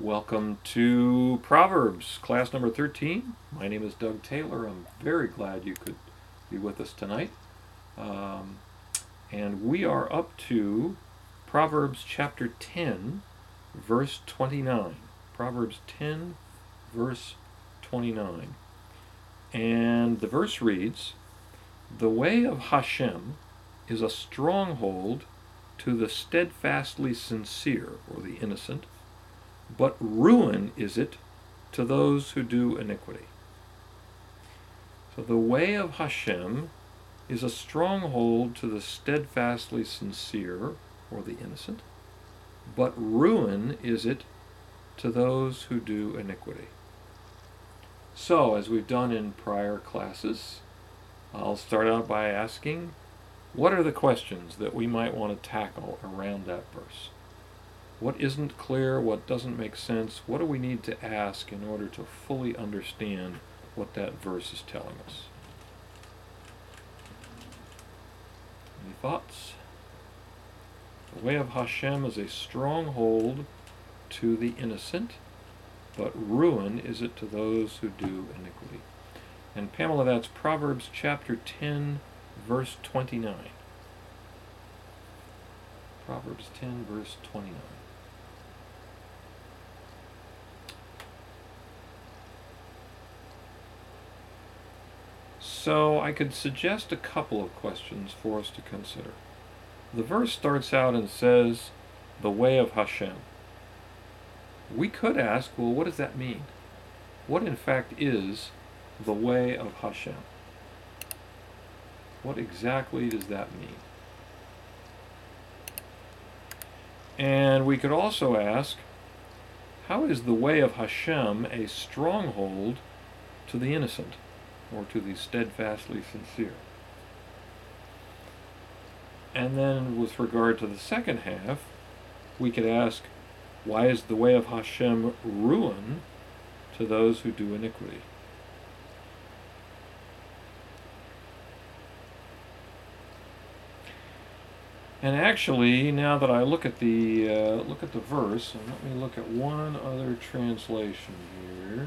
Welcome to Proverbs, class number 13. My name is Doug Taylor. I'm very glad you could be with us tonight. Um, and we are up to Proverbs chapter 10, verse 29. Proverbs 10, verse 29. And the verse reads The way of Hashem is a stronghold to the steadfastly sincere, or the innocent but ruin is it to those who do iniquity. So the way of Hashem is a stronghold to the steadfastly sincere or the innocent, but ruin is it to those who do iniquity. So, as we've done in prior classes, I'll start out by asking, what are the questions that we might want to tackle around that verse? What isn't clear? What doesn't make sense? What do we need to ask in order to fully understand what that verse is telling us? Any thoughts? The way of Hashem is a stronghold to the innocent, but ruin is it to those who do iniquity. And Pamela, that's Proverbs chapter 10, verse 29. Proverbs 10, verse 29. So I could suggest a couple of questions for us to consider. The verse starts out and says, the way of Hashem. We could ask, well, what does that mean? What in fact is the way of Hashem? What exactly does that mean? And we could also ask, how is the way of Hashem a stronghold to the innocent? Or to the steadfastly sincere. And then, with regard to the second half, we could ask, why is the way of Hashem ruin to those who do iniquity? And actually, now that I look at the uh, look at the verse, and let me look at one other translation here.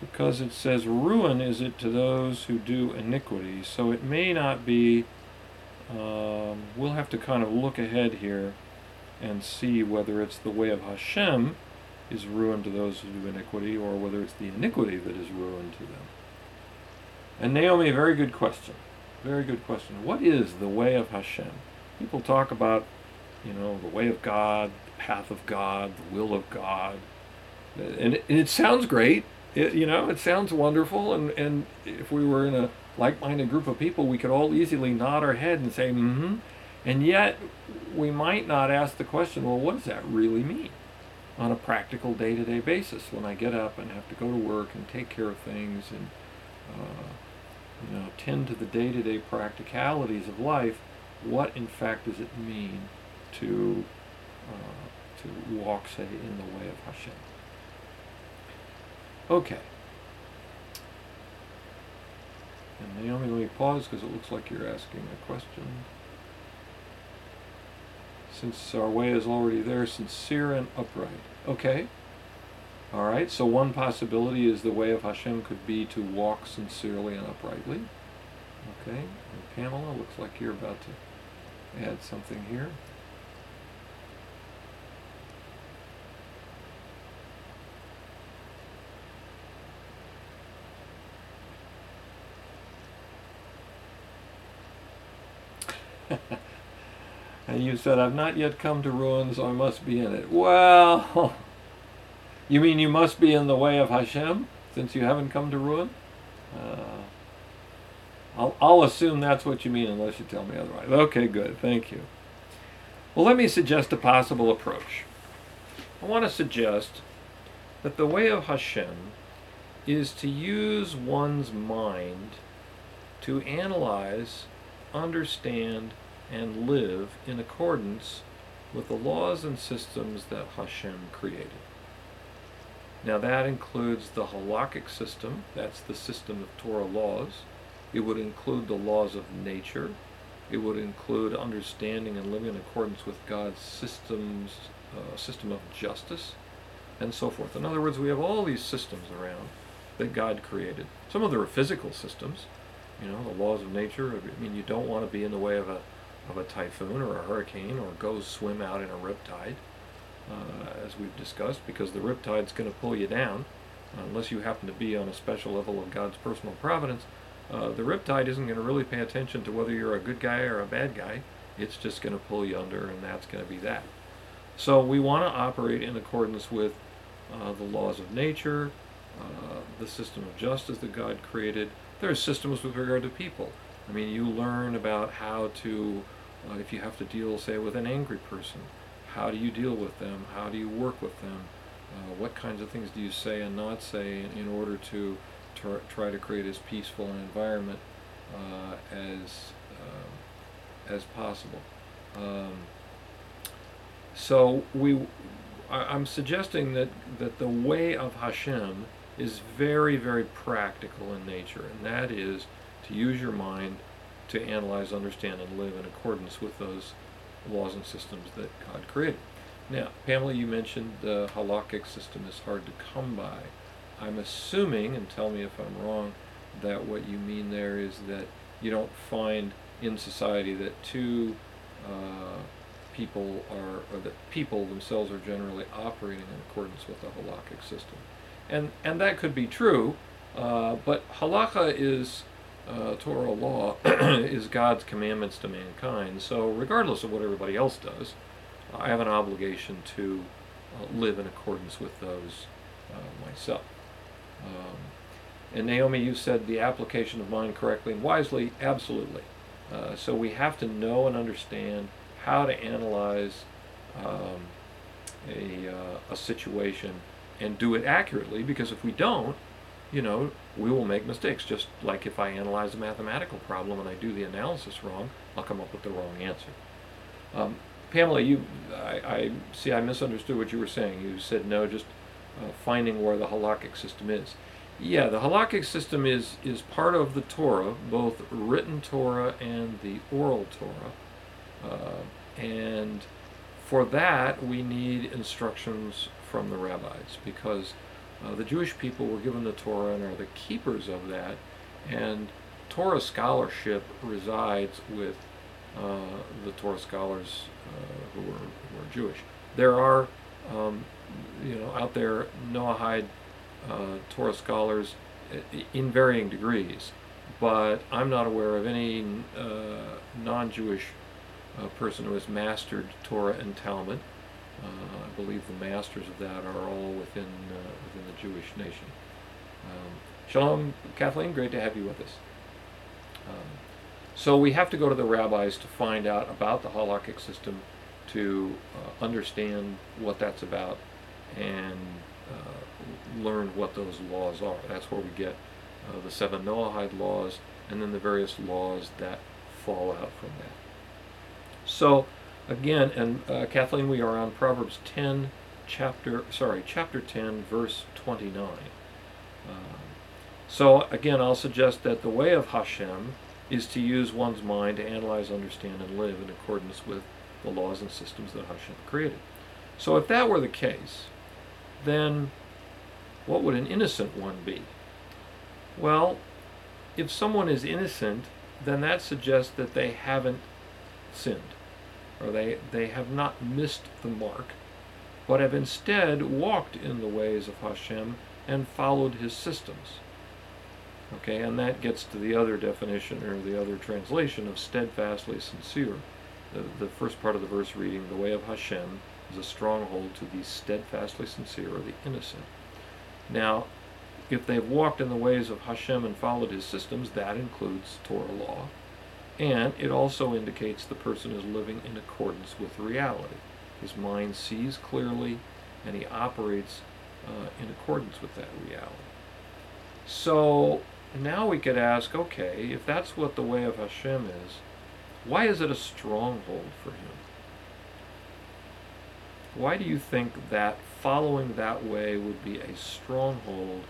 Because it says, Ruin is it to those who do iniquity. So it may not be, um, we'll have to kind of look ahead here and see whether it's the way of Hashem is ruin to those who do iniquity or whether it's the iniquity that is ruin to them. And Naomi, a very good question. Very good question. What is the way of Hashem? People talk about, you know, the way of God, the path of God, the will of God. And it, and it sounds great it, you know, it sounds wonderful, and, and if we were in a like-minded group of people, we could all easily nod our head and say, mm-hmm. And yet, we might not ask the question, well, what does that really mean on a practical day-to-day basis when I get up and have to go to work and take care of things and, uh, you know, tend to the day-to-day practicalities of life? What, in fact, does it mean to uh, to walk, say, in the way of Hashem? Okay. And Naomi, let me pause because it looks like you're asking a question. Since our way is already there, sincere and upright. Okay. All right, so one possibility is the way of Hashem could be to walk sincerely and uprightly. Okay, and Pamela, looks like you're about to add something here. And you said, I've not yet come to ruin, so I must be in it. Well, you mean you must be in the way of Hashem since you haven't come to ruin? Uh, I'll, I'll assume that's what you mean unless you tell me otherwise. Okay, good. Thank you. Well, let me suggest a possible approach. I want to suggest that the way of Hashem is to use one's mind to analyze understand, and live in accordance with the laws and systems that Hashem created. Now that includes the halakhic system, that's the system of Torah laws. It would include the laws of nature, It would include understanding and living in accordance with God's systems, uh, system of justice, and so forth. In other words, we have all these systems around that God created. Some of them are physical systems, you know, the laws of nature. I mean, you don't want to be in the way of a of a typhoon or a hurricane or go swim out in a riptide, uh, as we've discussed, because the riptide's going to pull you down, unless you happen to be on a special level of God's personal providence. Uh, the riptide isn't going to really pay attention to whether you're a good guy or a bad guy. It's just going to pull you under, and that's going to be that. So we want to operate in accordance with uh, the laws of nature, uh, the system of justice that God created. There are systems with regard to people. I mean, you learn about how to, uh, if you have to deal, say, with an angry person, how do you deal with them? How do you work with them? Uh, what kinds of things do you say and not say in, in order to try to create as peaceful an environment uh, as uh, as possible? Um, so we, I, am suggesting that that the way of Hashem is very, very practical in nature, and that is to use your mind to analyze, understand, and live in accordance with those laws and systems that God created. Now, Pamela, you mentioned the halakhic system is hard to come by. I'm assuming, and tell me if I'm wrong, that what you mean there is that you don't find in society that two uh, people are, or that people themselves are generally operating in accordance with the halakhic system and and that could be true, uh, but halakha is uh, Torah law is God's commandments to mankind. So regardless of what everybody else does, I have an obligation to uh, live in accordance with those uh, myself. Um, and Naomi, you said the application of mind correctly and wisely, absolutely. Uh, so we have to know and understand how to analyze um, a, uh, a situation and do it accurately because if we don't, you know, we will make mistakes. Just like if I analyze a mathematical problem and I do the analysis wrong, I'll come up with the wrong answer. Um, Pamela, you, I, I, see. I misunderstood what you were saying. You said no, just uh, finding where the halakhic system is. Yeah, the halakhic system is is part of the Torah, both written Torah and the oral Torah, uh, and for that we need instructions from the rabbis because uh, the Jewish people were given the Torah and are the keepers of that, and Torah scholarship resides with uh, the Torah scholars uh, who, are, who Jewish. There are, um, you know, out there Noahide uh, Torah scholars in varying degrees, but I'm not aware of any non-Jewish person who has mastered Torah and Talmud. Uh, I believe the masters of that are all within uh, within the Jewish nation. Um, shalom, Kathleen. Great to have you with us. Um, so we have to go to the rabbis to find out about the halakhic system, to uh, understand what that's about, and uh, learn what those laws are. That's where we get uh, the seven Noahide laws, and then the various laws that fall out from that. So again, and uh, Kathleen, we are on Proverbs 10, chapter, sorry, chapter 10, verse 29. Um, so again, I'll suggest that the way of Hashem is to use one's mind to analyze, understand, and live in accordance with the laws and systems that Hashem created. So if that were the case, then what would an innocent one be? Well, if someone is innocent, then that suggests that they haven't sinned or they, they have not missed the mark, but have instead walked in the ways of Hashem and followed his systems. Okay, and that gets to the other definition or the other translation of steadfastly sincere. The, the first part of the verse reading, the way of Hashem is a stronghold to the steadfastly sincere or the innocent. Now, if they've walked in the ways of Hashem and followed his systems, that includes Torah law. And it also indicates the person is living in accordance with reality. His mind sees clearly and he operates uh, in accordance with that reality. So now we could ask okay, if that's what the way of Hashem is, why is it a stronghold for him? Why do you think that following that way would be a stronghold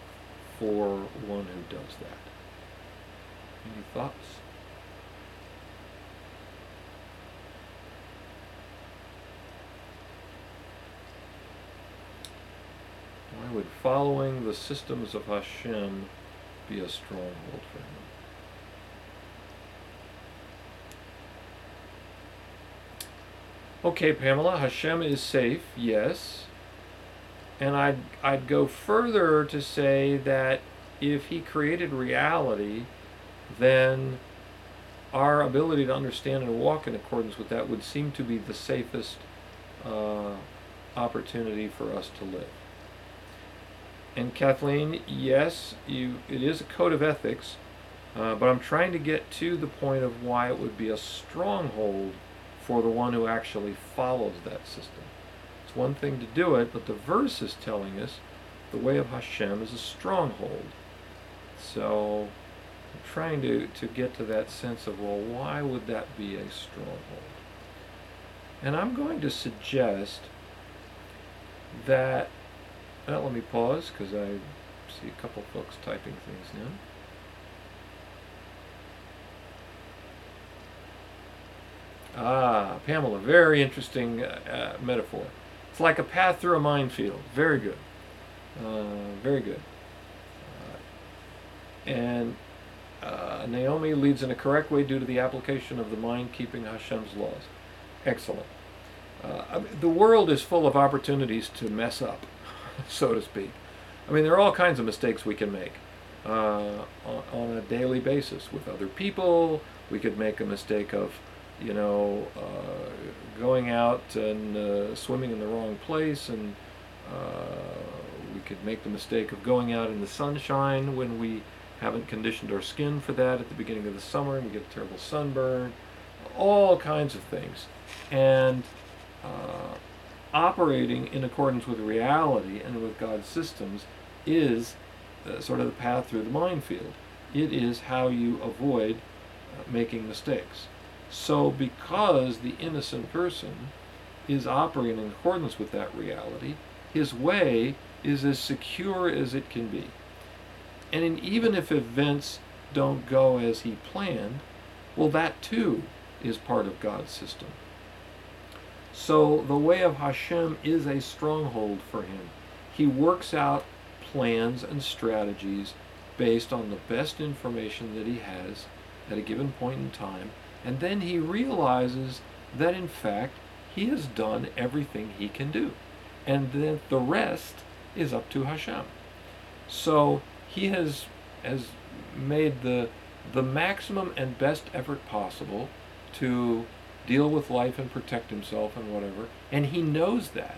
for one who does that? Any thoughts? Would following the systems of Hashem be a stronghold for him? Okay, Pamela, Hashem is safe, yes. And I'd, I'd go further to say that if he created reality, then our ability to understand and walk in accordance with that would seem to be the safest uh, opportunity for us to live. And Kathleen, yes, you, it is a code of ethics, uh, but I'm trying to get to the point of why it would be a stronghold for the one who actually follows that system. It's one thing to do it, but the verse is telling us the way of Hashem is a stronghold. So I'm trying to, to get to that sense of, well, why would that be a stronghold? And I'm going to suggest that, well, let me pause because I see a couple folks typing things now. Ah, Pamela, very interesting uh, uh, metaphor. It's like a path through a minefield. Very good. Uh, very good. Uh, and uh, Naomi leads in a correct way due to the application of the mind keeping Hashem's laws. Excellent. Uh, I mean, the world is full of opportunities to mess up, so to speak. I mean, there are all kinds of mistakes we can make on, on a daily basis with other people. We could make a mistake of you know, uh, going out and uh, swimming in the wrong place, and uh, we could make the mistake of going out in the sunshine when we haven't conditioned our skin for that at the beginning of the summer, and we get a terrible sunburn, all kinds of things. And uh, operating in accordance with reality and with God's systems is uh, sort of the path through the minefield. It is how you avoid uh, making mistakes. So, because the innocent person is operating in accordance with that reality, his way is as secure as it can be. And in, even if events don't go as he planned, well, that too is part of God's system. So the way of Hashem is a stronghold for him. He works out plans and strategies based on the best information that he has at a given point in time and then he realizes that in fact he has done everything he can do. And that the rest is up to Hashem. So he has has made the the maximum and best effort possible to deal with life and protect himself and whatever. And he knows that.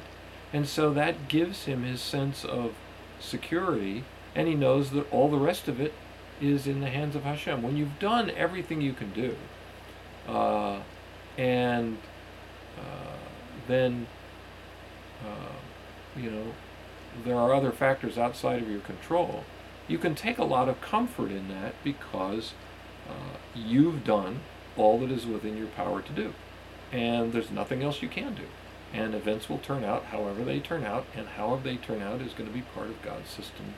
And so that gives him his sense of security and he knows that all the rest of it is in the hands of Hashem. When you've done everything you can do, uh, and uh, then uh, you know there are other factors outside of your control. You can take a lot of comfort in that because uh, you've done all that is within your power to do, and there's nothing else you can do. And events will turn out however they turn out, and however they turn out is going to be part of God's system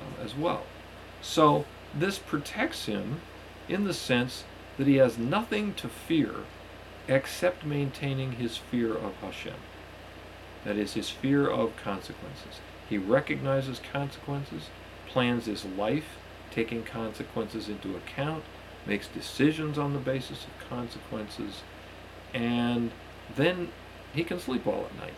um, as well. So this protects him in the sense that he has nothing to fear except maintaining his fear of Hashem. That is, his fear of consequences. He recognizes consequences, plans his life taking consequences into account, makes decisions on the basis of consequences, and then he can sleep well at night.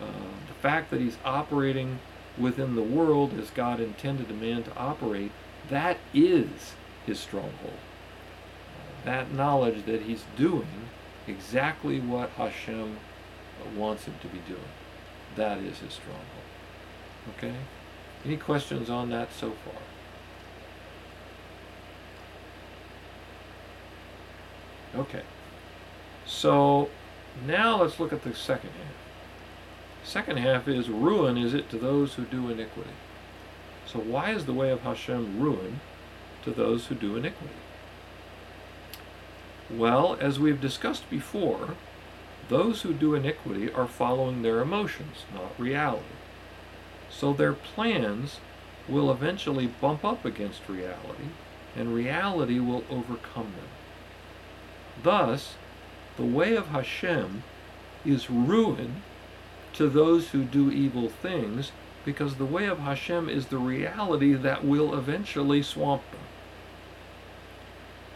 Uh, the fact that he's operating within the world as God intended a man to operate, that is his stronghold that knowledge that he's doing exactly what Hashem wants him to be doing. That is his stronghold. Okay? Any questions on that so far? Okay. So now let's look at the second half. Second half is ruin is it to those who do iniquity. So why is the way of Hashem ruin to those who do iniquity? Well, as we've discussed before, those who do iniquity are following their emotions, not reality. So their plans will eventually bump up against reality, and reality will overcome them. Thus, the way of Hashem is ruin to those who do evil things because the way of Hashem is the reality that will eventually swamp them.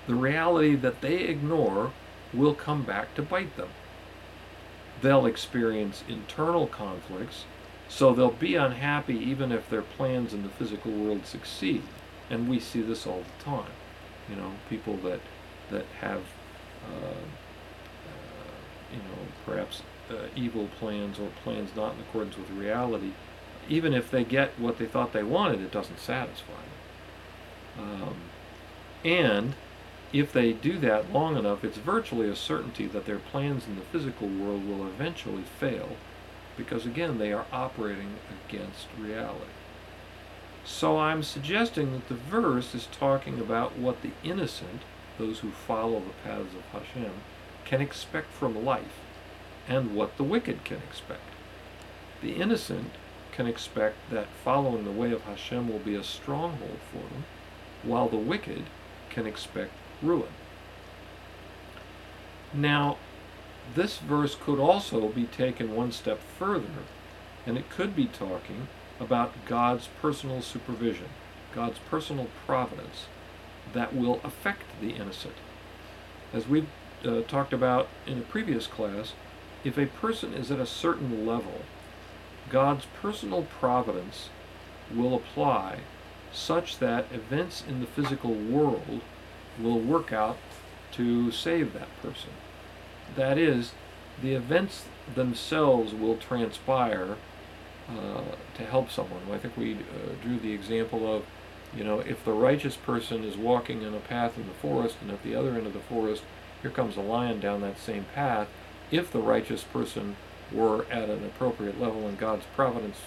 The reality that they ignore will come back to bite them. They'll experience internal conflicts, so they'll be unhappy even if their plans in the physical world succeed. And we see this all the time. You know, people that that have, you know, perhaps uh, evil plans or plans not in accordance with reality, even if they get what they thought they wanted, it doesn't satisfy them. Um, and if they do that long enough, it's virtually a certainty that their plans in the physical world will eventually fail because, again, they are operating against reality. So I'm suggesting that the verse is talking about what the innocent, those who follow the paths of Hashem, can expect from life and what the wicked can expect. The innocent can expect that following the way of Hashem will be a stronghold for them, while the wicked can expect ruin. Now, this verse could also be taken one step further, and it could be talking about God's personal supervision, God's personal providence that will affect the innocent. As we've uh, talked about in a previous class, if a person is at a certain level, God's personal providence will apply such that events in the physical world will work out to save that person. That is, the events themselves will transpire uh, to help someone. I think we uh, drew the example of, you know, if the righteous person is walking in a path in the forest, and at the other end of the forest, here comes a lion down that same path, if the righteous person were at an appropriate level and God's providence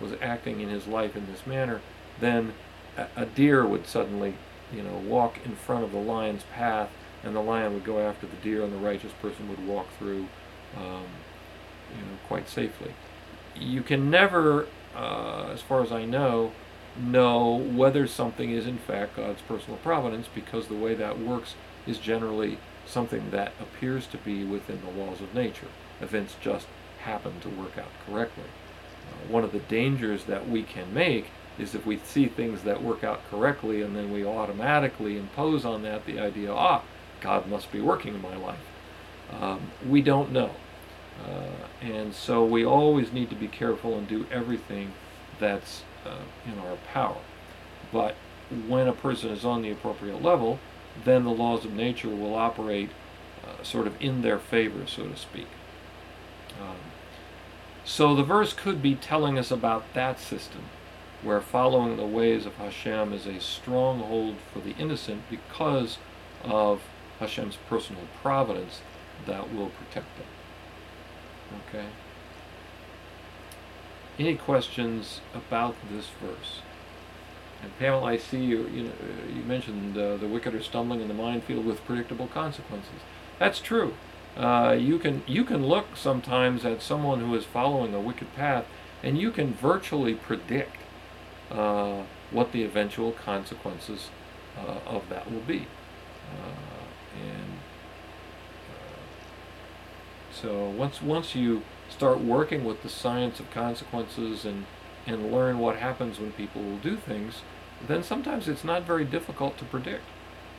was acting in his life in this manner, then a, deer would suddenly you know, walk in front of the lion's path, and the lion would go after the deer, and the righteous person would walk through, um, you know, quite safely. You can never, uh, as far as I know, know whether something is in fact God's personal providence, because the way that works is generally something that appears to be within the laws of nature. Events just happen to work out correctly. Uh, one of the dangers that we can make is if we see things that work out correctly and then we automatically impose on that the idea, ah, God must be working in my life. Um, we don't know. Uh, and so we always need to be careful and do everything that's uh, in our power. But when a person is on the appropriate level, then the laws of nature will operate uh, sort of in their favor, so to speak. Um, so the verse could be telling us about that system where following the ways of Hashem is a stronghold for the innocent because of Hashem's personal providence that will protect them. Okay? Any questions about this verse? And Pamela, I see you. You, know, you mentioned uh, the wicked are stumbling in the minefield with predictable consequences. That's true. Uh, you can you can look sometimes at someone who is following a wicked path, and you can virtually predict uh, what the eventual consequences uh, of that will be. Uh, and uh, so once once you start working with the science of consequences and and learn what happens when people will do things, then sometimes it's not very difficult to predict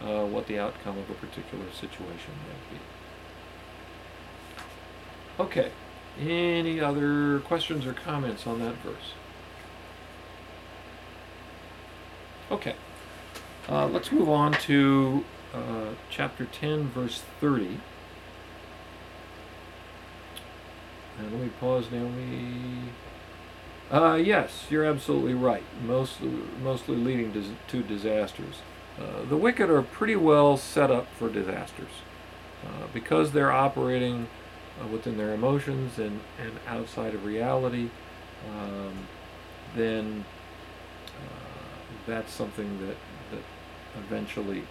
uh, what the outcome of a particular situation might be. Okay, any other questions or comments on that verse? Okay, uh, let's move on to uh, chapter 10, verse 30. And let me pause, Naomi. Uh, yes, you're absolutely right. Mostly, mostly leading to, disasters. Uh, the wicked are pretty well set up for disasters uh, because they're operating uh, within their emotions and, and outside of reality. Um, then that's something that, that eventually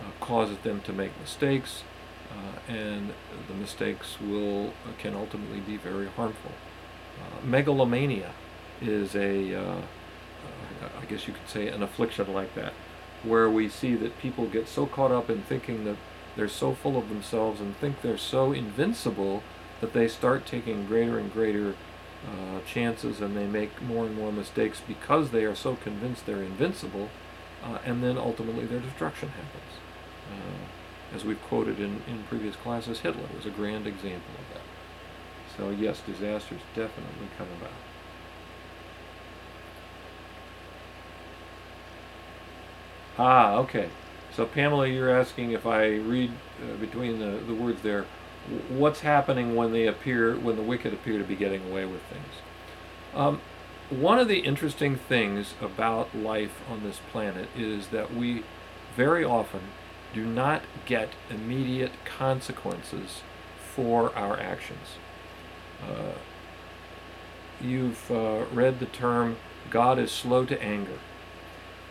uh, causes them to make mistakes, uh, and the mistakes will can ultimately be very harmful. Uh, megalomania is a, uh, uh, I guess you could say, an affliction like that, where we see that people get so caught up in thinking that they're so full of themselves and think they're so invincible that they start taking greater and greater uh, chances and they make more and more mistakes because they are so convinced they're invincible, uh, and then ultimately their destruction happens. Uh, as we've quoted in, in previous classes, Hitler was a grand example of that. So, yes, disasters definitely come about. Ah, okay. So, Pamela, you're asking if I read uh, between the, the words there, what's happening when they appear, when the wicked appear to be getting away with things? Um, one of the interesting things about life on this planet is that we very often do not get immediate consequences for our actions. Uh, you've uh, read the term God is slow to anger.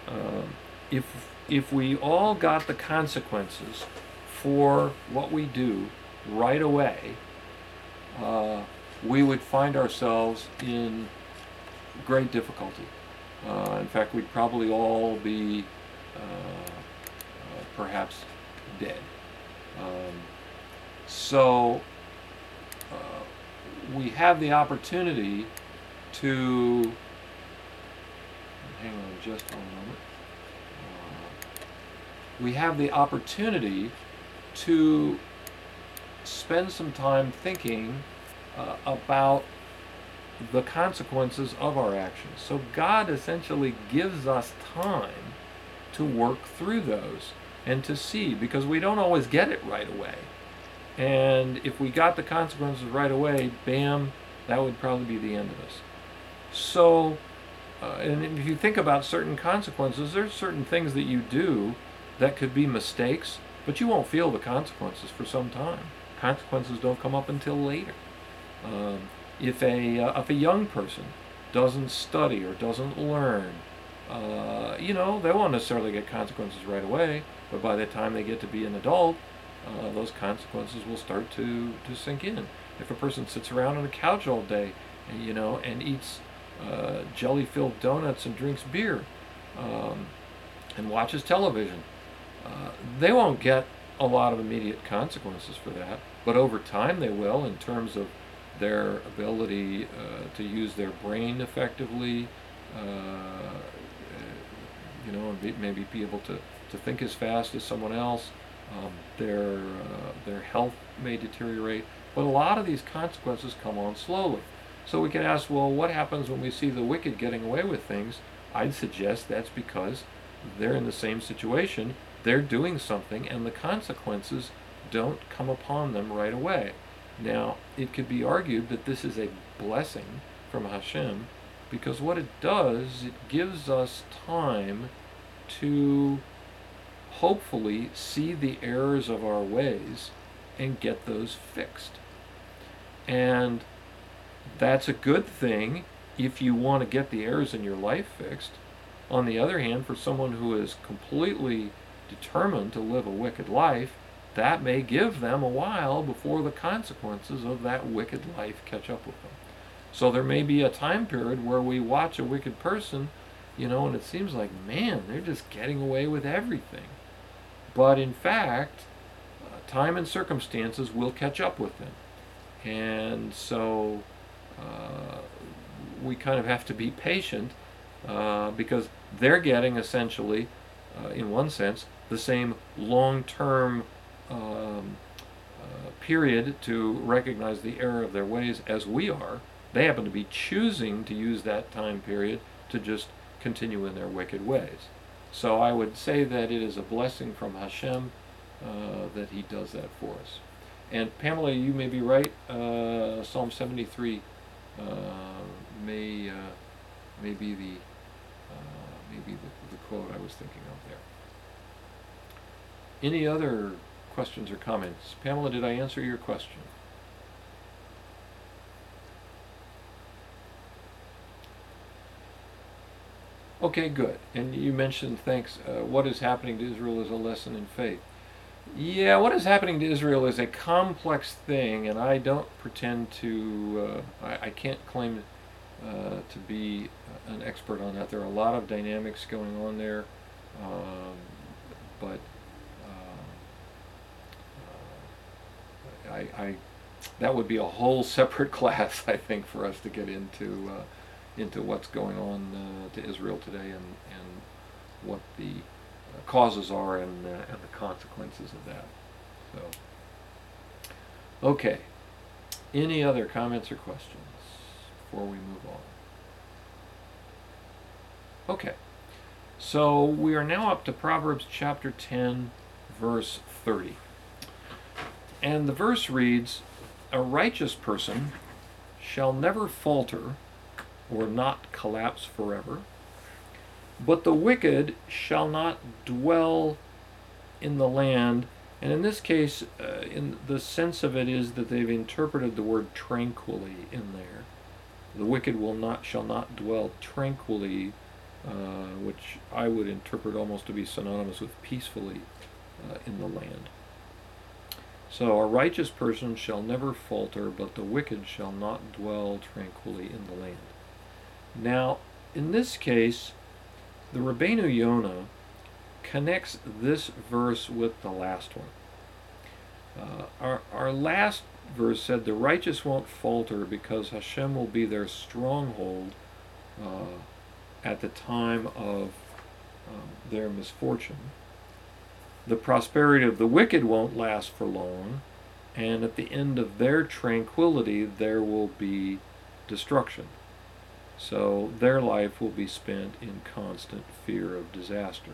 Uh, if if we all got the consequences for what we do right away, uh, we would find ourselves in great difficulty. Uh, in fact, we'd probably all be uh, perhaps dead. Um, so we have the opportunity to hang on just one moment. Uh, we have the opportunity to spend some time thinking uh, about the consequences of our actions. So God essentially gives us time to work through those and to see because we don't always get it right away. And if we got the consequences right away, bam, that would probably be the end of us. So, uh, and if you think about certain consequences, there's certain things that you do that could be mistakes, but you won't feel the consequences for some time. Consequences don't come up until later. Um, if a uh, if a young person doesn't study or doesn't learn, uh, you know, they won't necessarily get consequences right away, but by the time they get to be an adult, uh, those consequences will start to, to sink in. If a person sits around on a couch all day, and, you know, and eats uh, jelly-filled donuts and drinks beer, um, and watches television, uh, they won't get a lot of immediate consequences for that. But over time, they will, in terms of their ability uh, to use their brain effectively, uh, you know, and be, maybe be able to, to think as fast as someone else. Um, their, uh, their health may deteriorate, but a lot of these consequences come on slowly. So we can ask, well, what happens when we see the wicked getting away with things? I'd suggest that's because they're in the same situation. They're doing something, and the consequences don't come upon them right away. Now, it could be argued that this is a blessing from Hashem because what it does, it gives us time to hopefully see the errors of our ways and get those fixed. And that's a good thing if you want to get the errors in your life fixed. On the other hand, for someone who is completely determined to live a wicked life, that may give them a while before the consequences of that wicked life catch up with them. So there may be a time period where we watch a wicked person, you know, and it seems like, man, they're just getting away with everything. But in fact, uh, time and circumstances will catch up with them. And so uh, we kind of have to be patient uh, because they're getting essentially, uh, in one sense, the same long term um, uh, period to recognize the error of their ways as we are. They happen to be choosing to use that time period to just continue in their wicked ways. So I would say that it is a blessing from Hashem uh, that He does that for us. And Pamela, you may be right. Uh, Psalm 73 uh, may uh, may be the uh, maybe the, the quote I was thinking of there. Any other questions or comments? Pamela, did I answer your question? Okay, good. And you mentioned, thanks, uh, what is happening to Israel is a lesson in faith. Yeah, what is happening to Israel is a complex thing, and I don't pretend to, uh, I, I, can't claim uh, to be an expert on that. There are a lot of dynamics going on there, um, but uh, I, I, that would be a whole separate class, I think, for us to get into uh, into what's going on uh, to Israel today and, and what the uh, causes are and, uh, and the consequences of that. So, okay. Any other comments or questions before we move on? Okay. So we are now up to Proverbs chapter 10, verse 30. And the verse reads A righteous person shall never falter or not collapse forever, but the wicked shall not dwell in the land. And in this case, uh, in the sense of it is that they've interpreted the word tranquilly in there. The wicked will not shall not dwell tranquilly, uh, which I would interpret almost to be synonymous with peacefully uh, in the land. So a righteous person shall never falter, but the wicked shall not dwell tranquilly in the land. Now, in this case, the Rabbeinu Yonah connects this verse with the last one. Uh, our, our last verse said, The righteous won't falter because Hashem will be their stronghold uh, at the time of um, their misfortune. The prosperity of the wicked won't last for long, and at the end of their tranquility, there will be destruction. So their life will be spent in constant fear of disaster.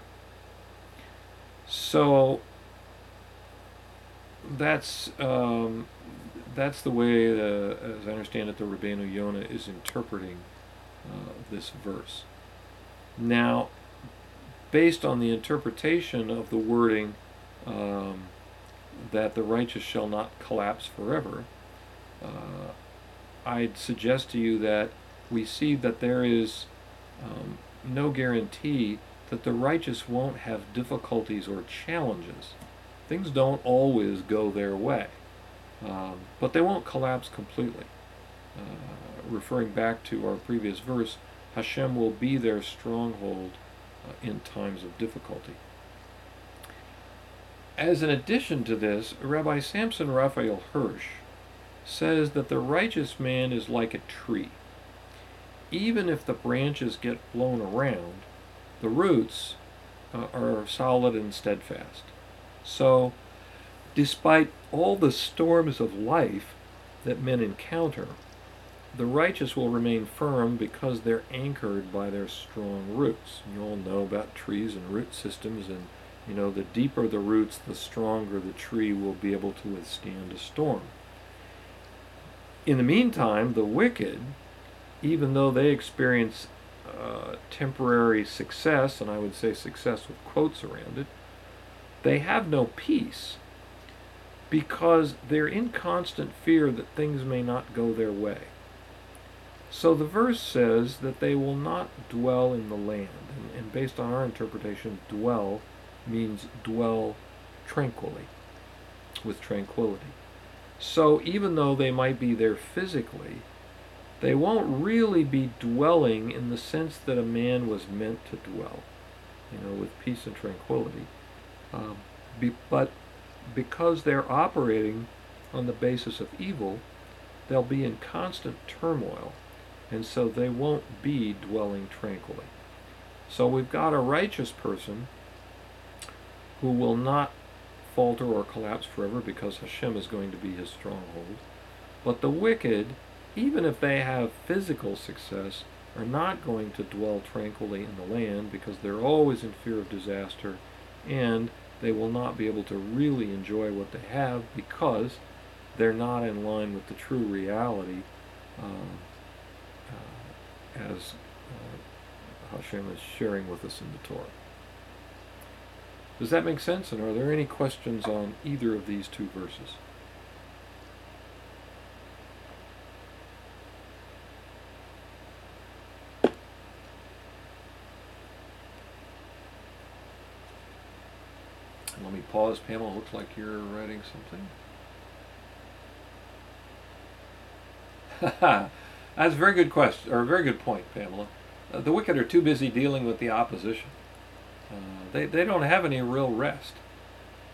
So that's um, that's the way, the, as I understand it, the Rabbeinu Yonah is interpreting uh, this verse. Now, based on the interpretation of the wording um, that the righteous shall not collapse forever, uh, I'd suggest to you that we see that there is um, no guarantee that the righteous won't have difficulties or challenges. Things don't always go their way, um, but they won't collapse completely. Uh, referring back to our previous verse, Hashem will be their stronghold uh, in times of difficulty. As an addition to this, Rabbi Samson Raphael Hirsch says that the righteous man is like a tree even if the branches get blown around, the roots uh, are solid and steadfast. So, despite all the storms of life that men encounter, the righteous will remain firm because they're anchored by their strong roots. You all know about trees and root systems, and you know the deeper the roots, the stronger the tree will be able to withstand a storm. In the meantime, the wicked even though they experience uh, temporary success, and I would say success with quotes around it, they have no peace because they're in constant fear that things may not go their way. So the verse says that they will not dwell in the land. And, and based on our interpretation, dwell means dwell tranquilly, with tranquility. So even though they might be there physically, they won't really be dwelling in the sense that a man was meant to dwell, you know, with peace and tranquility. Um, be, but because they're operating on the basis of evil, they'll be in constant turmoil, and so they won't be dwelling tranquilly. So we've got a righteous person who will not falter or collapse forever because Hashem is going to be his stronghold. But the wicked even if they have physical success, are not going to dwell tranquilly in the land because they're always in fear of disaster and they will not be able to really enjoy what they have because they're not in line with the true reality uh, uh, as uh, Hashem is sharing with us in the Torah. Does that make sense? And are there any questions on either of these two verses? Let me pause, Pamela. Looks like you're writing something. That's a very good question, or a very good point, Pamela. Uh, the wicked are too busy dealing with the opposition. Uh, they, they don't have any real rest.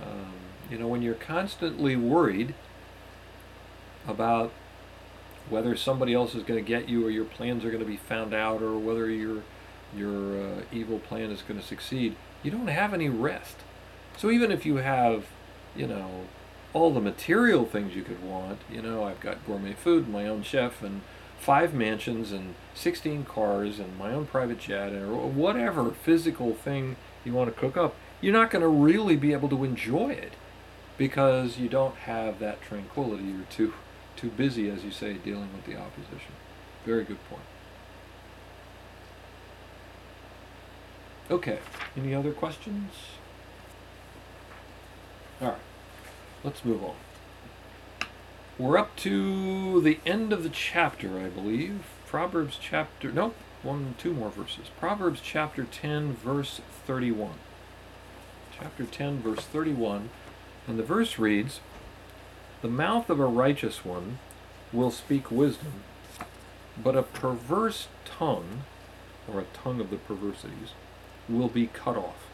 Um, you know, when you're constantly worried about whether somebody else is going to get you or your plans are going to be found out or whether your your uh, evil plan is going to succeed, you don't have any rest. So even if you have, you know, all the material things you could want, you know, I've got gourmet food, my own chef, and five mansions and 16 cars and my own private jet or whatever physical thing you want to cook up, you're not going to really be able to enjoy it because you don't have that tranquility. You're too too busy, as you say, dealing with the opposition. Very good point. Okay, any other questions? All right, let's move on. We're up to the end of the chapter, I believe. Proverbs chapter, no, one, two more verses. Proverbs chapter 10, verse 31. Chapter 10, verse 31. And the verse reads The mouth of a righteous one will speak wisdom, but a perverse tongue, or a tongue of the perversities, will be cut off.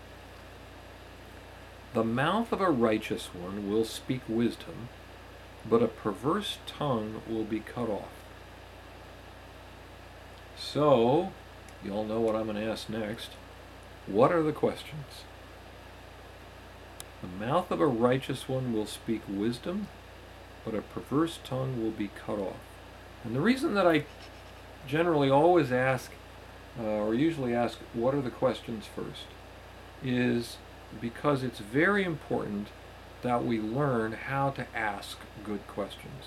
The mouth of a righteous one will speak wisdom, but a perverse tongue will be cut off. So, you all know what I'm going to ask next. What are the questions? The mouth of a righteous one will speak wisdom, but a perverse tongue will be cut off. And the reason that I generally always ask, uh, or usually ask, what are the questions first, is because it's very important that we learn how to ask good questions.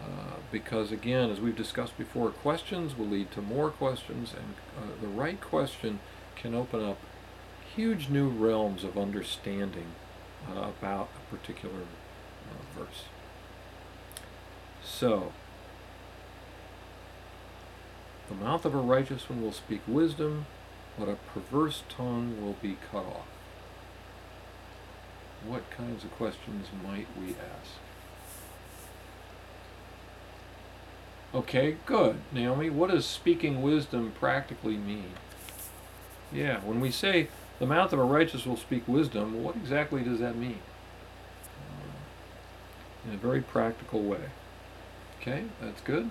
Uh, because again, as we've discussed before, questions will lead to more questions, and uh, the right question can open up huge new realms of understanding uh, about a particular uh, verse. So, the mouth of a righteous one will speak wisdom, but a perverse tongue will be cut off. What kinds of questions might we ask? Okay, good. Naomi, what does speaking wisdom practically mean? Yeah, when we say the mouth of a righteous will speak wisdom, what exactly does that mean? In a very practical way. Okay, that's good.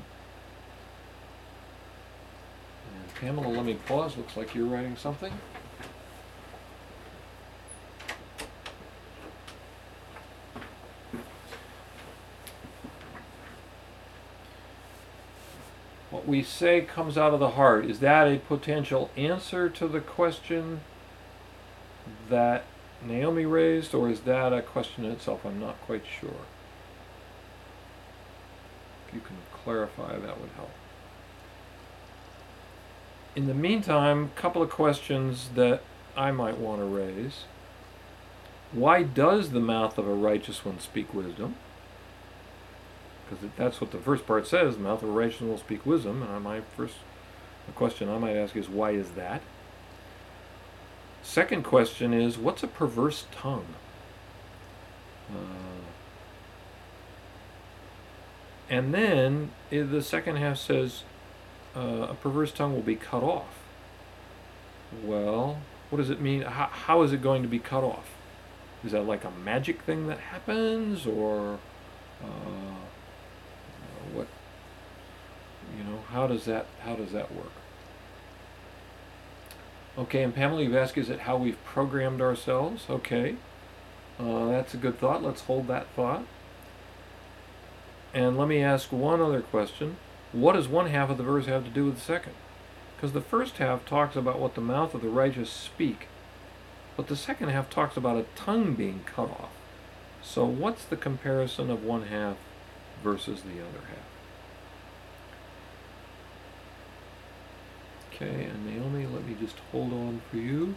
And Pamela, let me pause. Looks like you're writing something. What we say comes out of the heart. Is that a potential answer to the question that Naomi raised, or is that a question in itself? I'm not quite sure. If you can clarify, that would help. In the meantime, a couple of questions that I might want to raise. Why does the mouth of a righteous one speak wisdom? Because that's what the first part says. Mouth of a righteous will speak wisdom. And my first question I might ask is, why is that? Second question is, what's a perverse tongue? Uh, and then the second half says, uh, a perverse tongue will be cut off. Well, what does it mean? How, how is it going to be cut off? Is that like a magic thing that happens, or uh, what you know how does that how does that work? Okay and pamela you've asked is it how we've programmed ourselves? Okay. Uh, that's a good thought. Let's hold that thought. And let me ask one other question. What does one half of the verse have to do with the second? Because the first half talks about what the mouth of the righteous speak but the second half talks about a tongue being cut off. So what's the comparison of one half versus the other half. Okay, and Naomi, let me just hold on for you.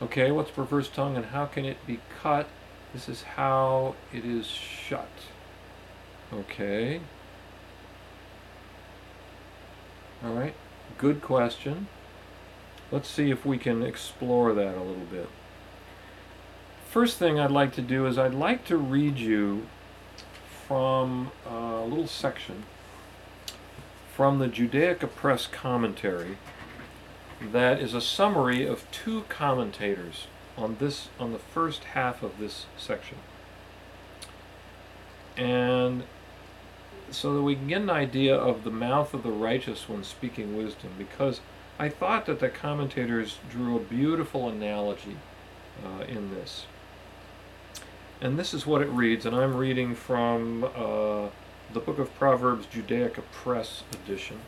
Okay, what's perverse tongue and how can it be cut? This is how it is shut. Okay. All right. Good question. Let's see if we can explore that a little bit. First thing I'd like to do is I'd like to read you from a little section from the Judaica Press commentary that is a summary of two commentators on this on the first half of this section. And so that we can get an idea of the mouth of the righteous when speaking wisdom, because I thought that the commentators drew a beautiful analogy uh, in this. And this is what it reads, and I'm reading from uh, the Book of Proverbs Judaica Press edition.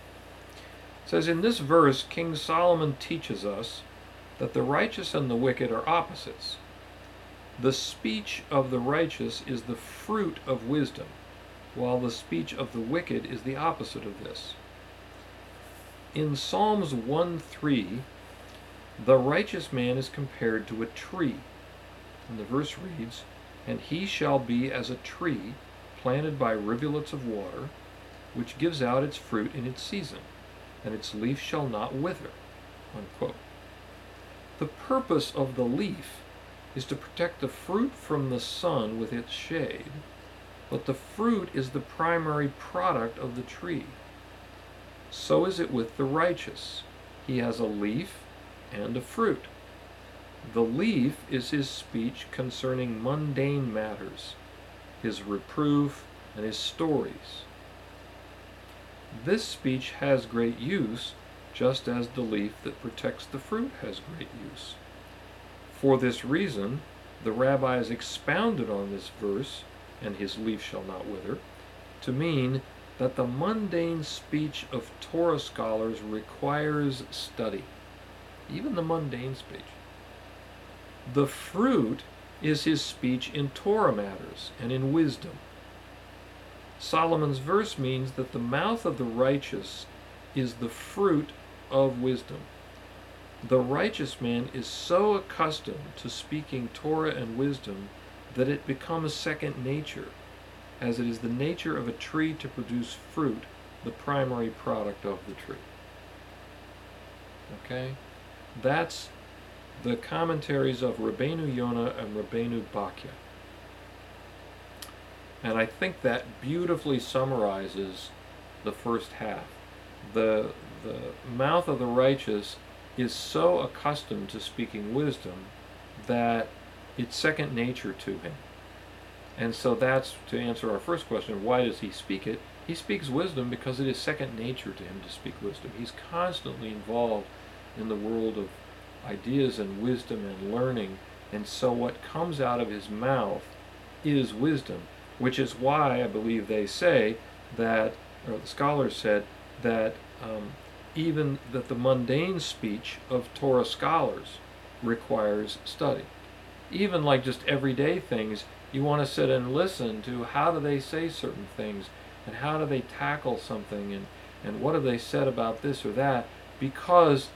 It says, In this verse, King Solomon teaches us that the righteous and the wicked are opposites. The speech of the righteous is the fruit of wisdom, while the speech of the wicked is the opposite of this. In Psalms 1 3, the righteous man is compared to a tree. And the verse reads, And he shall be as a tree planted by rivulets of water, which gives out its fruit in its season, and its leaf shall not wither. Unquote. The purpose of the leaf is to protect the fruit from the sun with its shade, but the fruit is the primary product of the tree. So is it with the righteous. He has a leaf and a fruit. The leaf is his speech concerning mundane matters, his reproof, and his stories. This speech has great use, just as the leaf that protects the fruit has great use. For this reason, the rabbis expounded on this verse, and his leaf shall not wither, to mean that the mundane speech of Torah scholars requires study, even the mundane speech. The fruit is his speech in Torah matters and in wisdom. Solomon's verse means that the mouth of the righteous is the fruit of wisdom. The righteous man is so accustomed to speaking Torah and wisdom that it becomes second nature as it is the nature of a tree to produce fruit, the primary product of the tree. Okay? That's the commentaries of Rabbeinu Yonah and Rabbeinu Bachya. And I think that beautifully summarizes the first half. The, the mouth of the righteous is so accustomed to speaking wisdom that it's second nature to him. And so that's to answer our first question why does he speak it? He speaks wisdom because it is second nature to him to speak wisdom. He's constantly involved in the world of ideas and wisdom and learning. And so what comes out of his mouth is wisdom, which is why I believe they say that, or the scholars said, that um, even that the mundane speech of Torah scholars requires study. Even like just everyday things, you want to sit and listen to how do they say certain things and how do they tackle something and, and what have they said about this or that because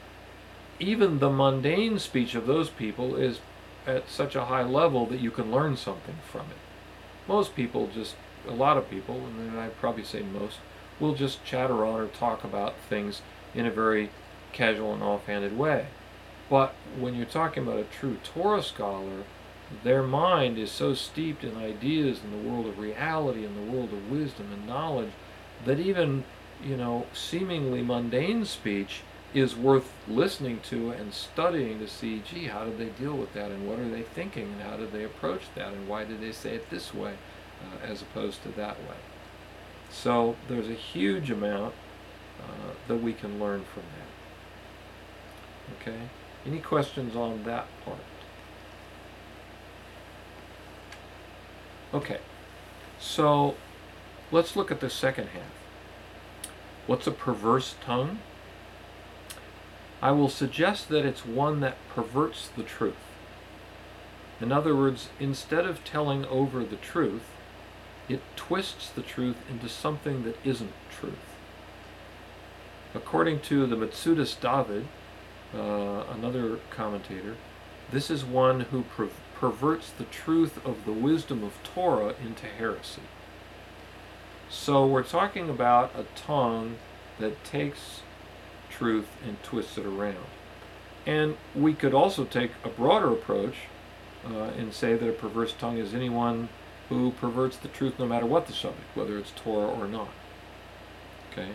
even the mundane speech of those people is at such a high level that you can learn something from it. Most people just, a lot of people, and I'd probably say most, will just chatter on or talk about things in a very casual and offhanded way. But when you're talking about a true Torah scholar, their mind is so steeped in ideas in the world of reality and the world of wisdom and knowledge that even, you know, seemingly mundane speech is worth listening to and studying to see, gee, how did they deal with that and what are they thinking and how did they approach that and why did they say it this way uh, as opposed to that way. So there's a huge amount uh, that we can learn from that. Okay? Any questions on that part? Okay, so let's look at the second half. What's a perverse tongue? I will suggest that it's one that perverts the truth. In other words, instead of telling over the truth, it twists the truth into something that isn't truth. According to the Metzudas David, uh, another commentator, this is one who per- perverts the truth of the wisdom of Torah into heresy. So we're talking about a tongue that takes truth and twists it around. And we could also take a broader approach uh, and say that a perverse tongue is anyone who perverts the truth no matter what the subject, whether it's Torah or not. Okay?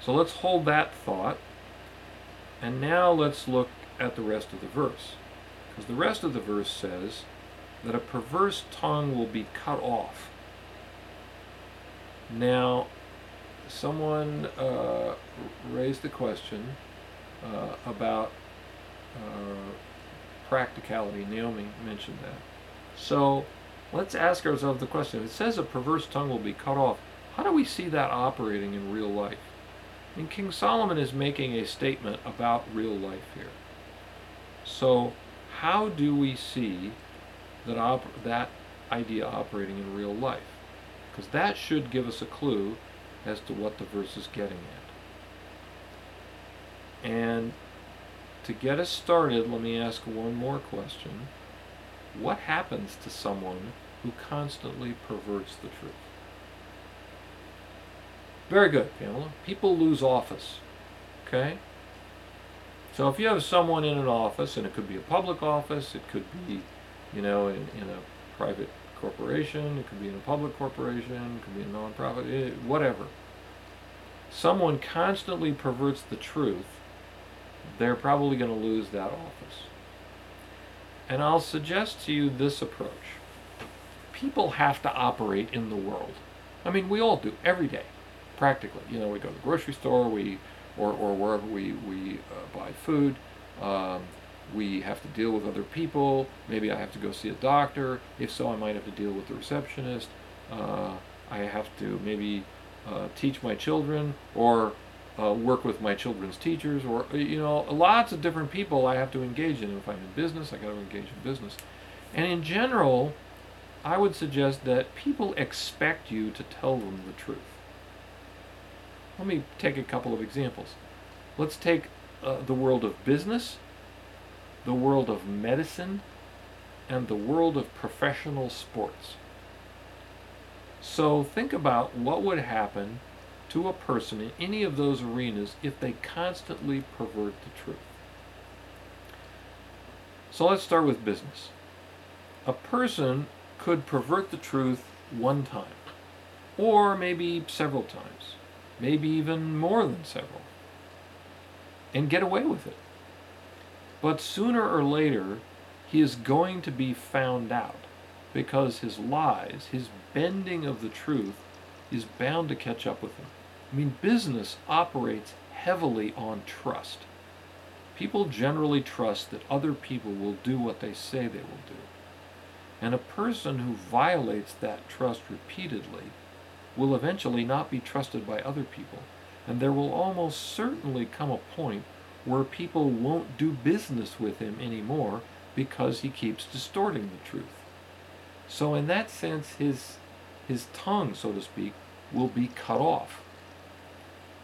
So let's hold that thought And now let's look at the rest of the verse. Because the rest of the verse says that a perverse tongue will be cut off. Now, someone uh, raised the question uh, about uh, practicality. Naomi mentioned that. So let's ask ourselves the question. It says a perverse tongue will be cut off. How do we see that operating in real life? Mean, King Solomon is making a statement about real life here. So, how do we see that op- that idea operating in real life? Because that should give us a clue as to what the verse is getting at. And to get us started, let me ask one more question. What happens to someone who constantly perverts the truth? Very good, Pamela. People lose office. Okay? So if you have someone in an office, and it could be a public office, it could be, you know, in, in a private corporation, it could be in a public corporation, it could be a nonprofit, it, eh, whatever. Someone constantly perverts the truth, they're probably going to lose that office. And I'll suggest to you this approach. People have to operate in the world. I mean, we all do, every day practically. You know, we go to the grocery store, we or, or wherever we, we uh, buy food. Um, we have to deal with other people. Maybe I have to go see a doctor. If so, I might have to deal with the receptionist. Uh, I have to maybe uh, teach my children or uh, work with my children's teachers or, uh, you know, lots of different people I have to engage in. If I'm in business, I got to engage in business. And in general, I would suggest that people expect you to tell them the truth. Let me take a couple of examples. Let's take uh, the world of business, the world of medicine, and the world of professional sports. So think about what would happen to a person in any of those arenas if they constantly pervert the truth. So let's start with business. A person could pervert the truth one time, or maybe several times maybe even more than several, and get away with it. But sooner or later, he is going to be found out because his lies, his bending of the truth, is bound to catch up with him. I mean, business operates heavily on trust. People generally trust that other people will do what they say they will do. And a person who violates that trust repeatedly will eventually not be trusted by other people. And there will almost certainly come a point where people won't do business with him anymore because he keeps distorting the truth. So in that sense, his, his tongue, so to speak, will be cut off.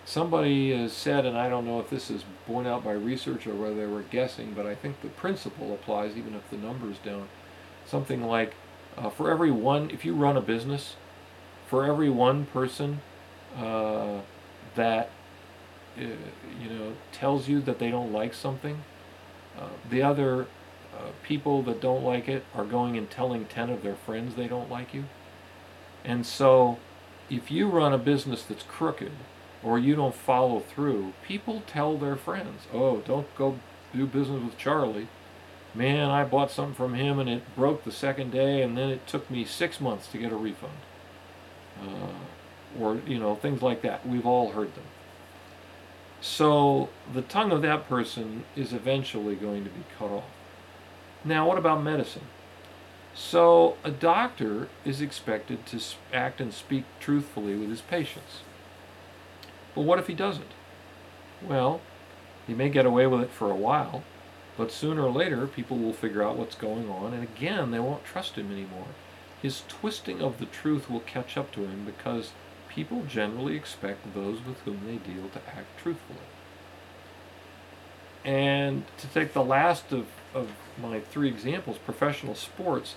Somebody has said, and I don't know if this is borne out by research or whether they were guessing, but I think the principle applies even if the numbers don't. Something like, uh, for every one, if you run a business, for every one person uh, that uh, you know tells you that they don't like something, uh, the other uh, people that don't like it are going and telling ten of their friends they don't like you. And so, if you run a business that's crooked or you don't follow through, people tell their friends, "Oh, don't go do business with Charlie." Man, I bought something from him and it broke the second day, and then it took me six months to get a refund Uh, or you know things like that. We've all heard them. So the tongue of that person is eventually going to be cut off. Now, what about medicine? So a doctor is expected to act and speak truthfully with his patients. But what if he doesn't? Well, he may get away with it for a while, but sooner or later people will figure out what's going on, and again, they won't trust him anymore his twisting of the truth will catch up to him because people generally expect those with whom they deal to act truthfully. And to take the last of, of my three examples, professional sports,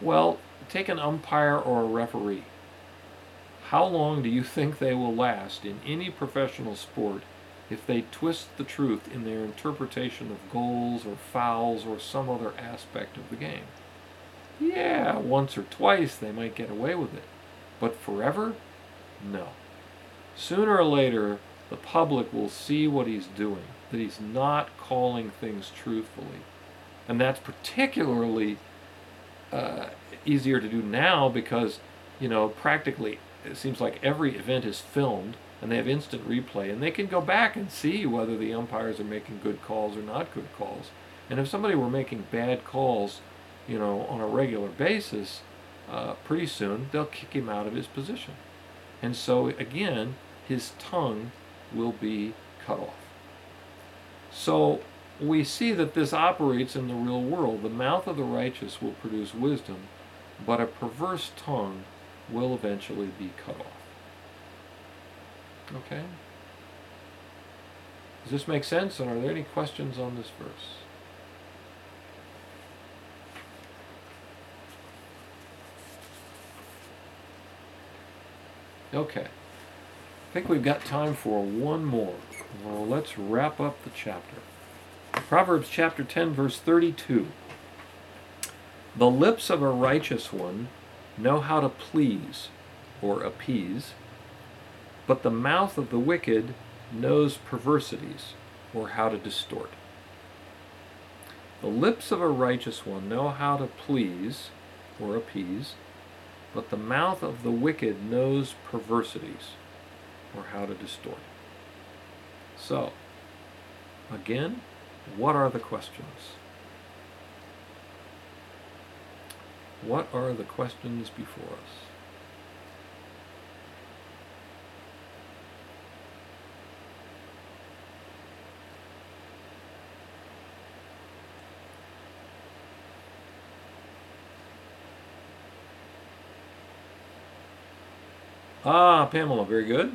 well, take an umpire or a referee. How long do you think they will last in any professional sport if they twist the truth in their interpretation of goals or fouls or some other aspect of the game? Yeah, once or twice they might get away with it. But forever? No. Sooner or later, the public will see what he's doing, that he's not calling things truthfully. And that's particularly uh, easier to do now because, you know, practically it seems like every event is filmed and they have instant replay and they can go back and see whether the umpires are making good calls or not good calls. And if somebody were making bad calls, you know, on a regular basis, uh, pretty soon they'll kick him out of his position. And so again, his tongue will be cut off. So we see that this operates in the real world. The mouth of the righteous will produce wisdom, but a perverse tongue will eventually be cut off. Okay? Does this make sense? And are there any questions on this verse? Okay. I think we've got time for one more. Well, let's wrap up the chapter. Proverbs chapter 10, verse 32. The lips of a righteous one know how to please or appease, but the mouth of the wicked knows perversities or how to distort. The lips of a righteous one know how to please or appease, but the mouth of the wicked knows perversities or how to distort. So, again, what are the questions? What are the questions before us? Ah, Pamela, very good.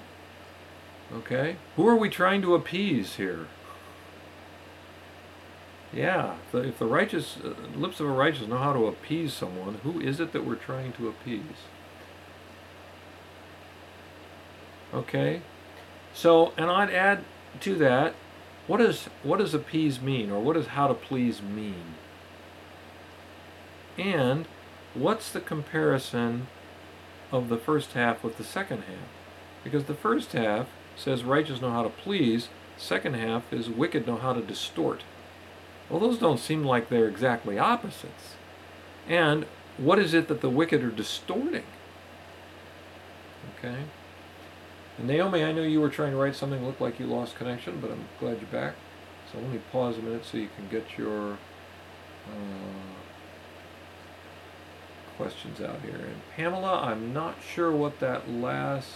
Okay. Who are we trying to appease here? Yeah, if the righteous uh, lips of a righteous know how to appease someone, who is it that we're trying to appease? Okay, so and I'd add to that, what does what does appease mean, or what does how to please mean? And what's the comparison of the first half with the second half? Because the first half says righteous know how to please, second half is wicked know how to distort. Well, those don't seem like they're exactly opposites. And what is it that the wicked are distorting? Okay. And Naomi, I know you were trying to write something looked like you lost connection, but I'm glad you're back. So let me pause a minute so you can get your uh, questions out here. And Pamela, I'm not sure what that last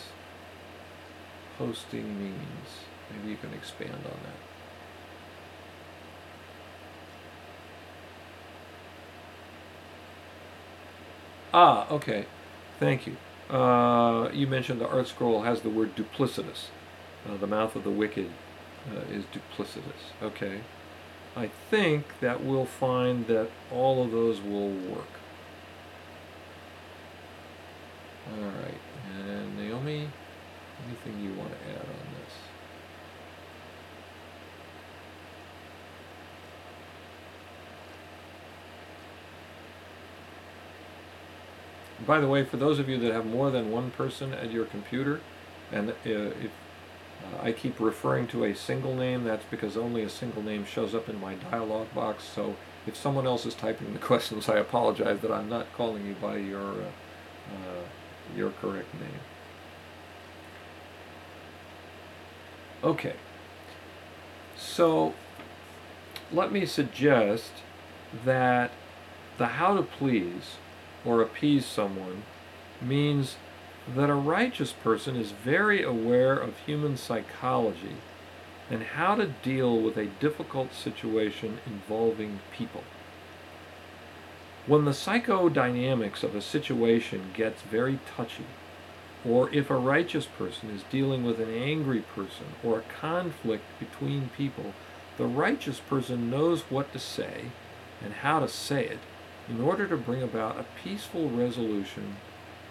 posting means. Maybe you can expand on that. Ah, okay. Thank you. Uh, you mentioned the ArtScroll has the word duplicitous. Uh, the mouth of the wicked uh, is duplicitous. Okay. I think that we'll find that all of those will work. All right. And Naomi, anything you want to add on this? By the way, for those of you that have more than one person at your computer, and uh, if uh, I keep referring to a single name, that's because only a single name shows up in my dialog box. So if someone else is typing the questions, I apologize that I'm not calling you by your uh, uh your correct name. Okay, so let me suggest that the how to please or appease someone means that a righteous person is very aware of human psychology and how to deal with a difficult situation involving people. When the psychodynamics of a situation gets very touchy, or if a righteous person is dealing with an angry person or a conflict between people, the righteous person knows what to say and how to say it in order to bring about a peaceful resolution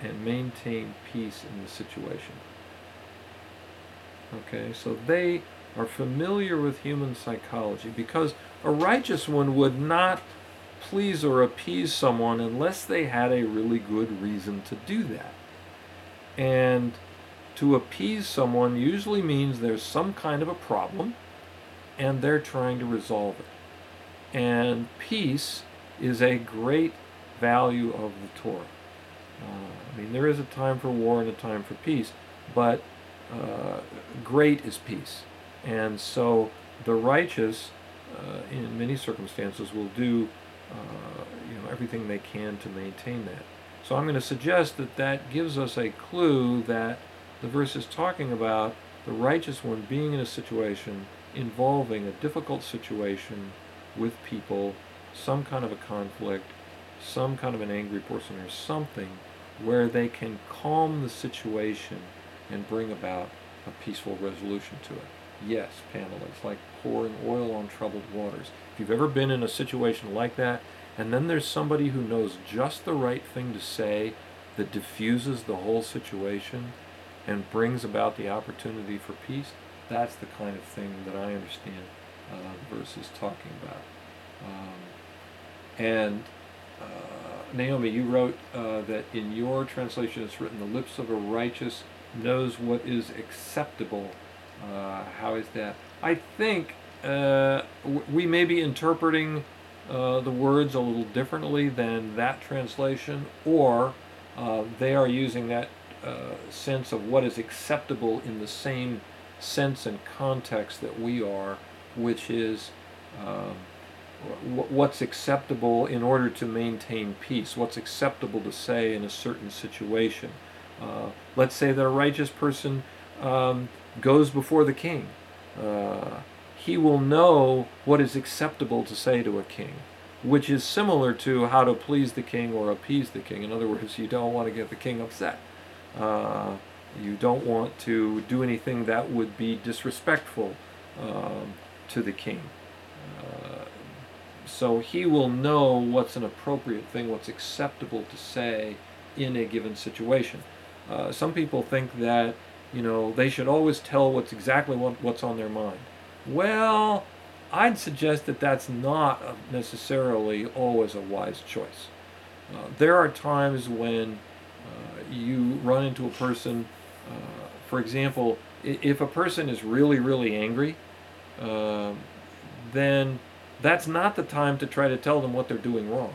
and maintain peace in the situation. Okay, so they are familiar with human psychology because a righteous one would not please or appease someone unless they had a really good reason to do that. And to appease someone usually means there's some kind of a problem and they're trying to resolve it. And peace is a great value of the Torah. Uh, I mean, there is a time for war and a time for peace, but uh, great is peace. And so the righteous, uh, in many circumstances, will do Uh, you know everything they can to maintain that. So I'm going to suggest that that gives us a clue that the verse is talking about the righteous one being in a situation involving a difficult situation with people, some kind of a conflict, some kind of an angry person or something where they can calm the situation and bring about a peaceful resolution to it. Yes, Pamela, it's like pouring oil on troubled waters. If you've ever been in a situation like that, and then there's somebody who knows just the right thing to say that diffuses the whole situation and brings about the opportunity for peace, that's the kind of thing that I understand uh, verse is talking about. Um, and uh, Naomi, you wrote uh, that in your translation it's written, the lips of a righteous knows what is acceptable. Uh, how is that? I think uh, we may be interpreting uh, the words a little differently than that translation, or uh, they are using that uh, sense of what is acceptable in the same sense and context that we are, which is um, what's acceptable in order to maintain peace, what's acceptable to say in a certain situation. Uh, let's say that a righteous person um, goes before the king. Uh, he will know what is acceptable to say to a king, which is similar to how to please the king or appease the king. In other words, you don't want to get the king upset. Uh, you don't want to do anything that would be disrespectful um, to the king. Uh, so he will know what's an appropriate thing, what's acceptable to say in a given situation. Uh, some people think that you know they should always tell what's exactly what, what's on their mind. Well, I'd suggest that that's not necessarily always a wise choice. Uh, there are times when uh, you run into a person, uh, for example, if a person is really, really angry, um, then that's not the time to try to tell them what they're doing wrong.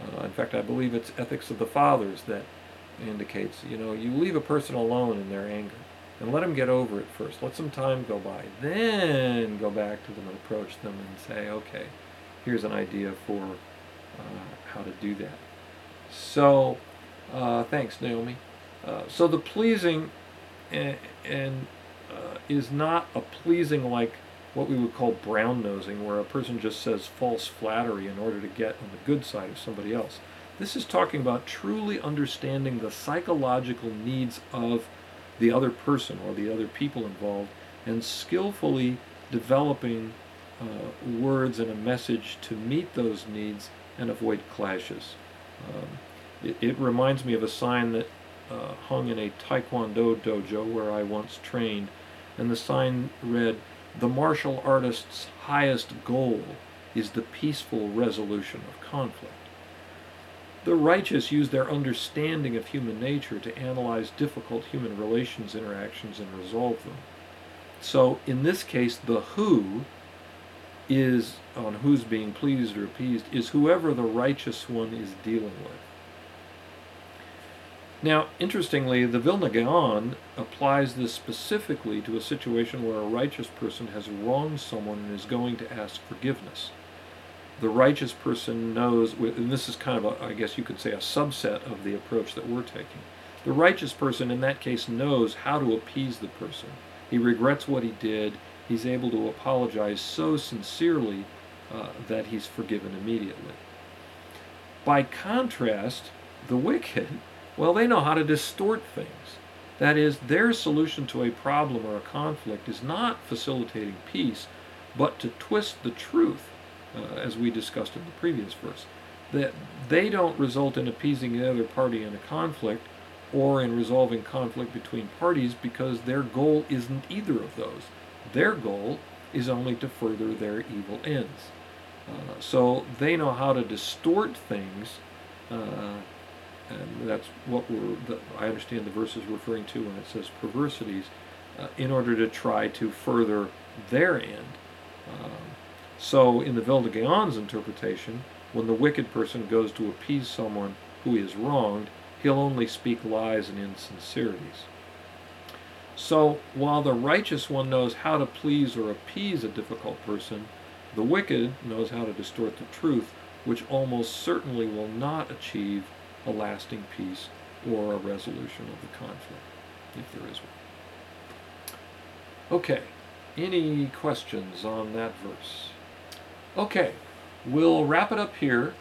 Uh, in fact, I believe it's ethics of the fathers that indicates, you know, you leave a person alone in their anger and let them get over it first. Let some time go by. Then go back to them and approach them and say, okay, here's an idea for uh, how to do that. So, uh, thanks, Naomi. Uh, so the pleasing and, and uh, is not a pleasing like what we would call brown nosing, where a person just says false flattery in order to get on the good side of somebody else. This is talking about truly understanding the psychological needs of the other person or the other people involved and skillfully developing uh, words and a message to meet those needs and avoid clashes. Um, it, it, reminds me of a sign that uh, hung in a Taekwondo dojo where I once trained, and the sign read, The martial artist's highest goal is the peaceful resolution of conflict. The righteous use their understanding of human nature to analyze difficult human relations interactions and resolve them. So in this case, the who is on who's being pleased or appeased is whoever the righteous one is dealing with. Now, interestingly, the Vilna Gaon applies this specifically to a situation where a righteous person has wronged someone and is going to ask forgiveness the righteous person knows, and this is kind of, a, I guess you could say, a subset of the approach that we're taking. The righteous person in that case knows how to appease the person. He regrets what he did. He's able to apologize so sincerely uh, that he's forgiven immediately. By contrast, the wicked, well, they know how to distort things. That is, their solution to a problem or a conflict is not facilitating peace, but to twist the truth uh, as we discussed in the previous verse, that they don't result in appeasing the other party in a conflict or in resolving conflict between parties because their goal isn't either of those. Their goal is only to further their evil ends. Uh, so they know how to distort things uh, and that's what we're, the, I understand the verse is referring to when it says perversities, uh, in order to try to further their end. Um, so, in the Vilna Gaon's interpretation, when the wicked person goes to appease someone who has wronged, he'll only speak lies and insincerities. So, while the righteous one knows how to please or appease a difficult person, the wicked knows how to distort the truth, which almost certainly will not achieve a lasting peace or a resolution of the conflict, if there is one. Okay, any questions on that verse? Okay, we'll wrap it up here.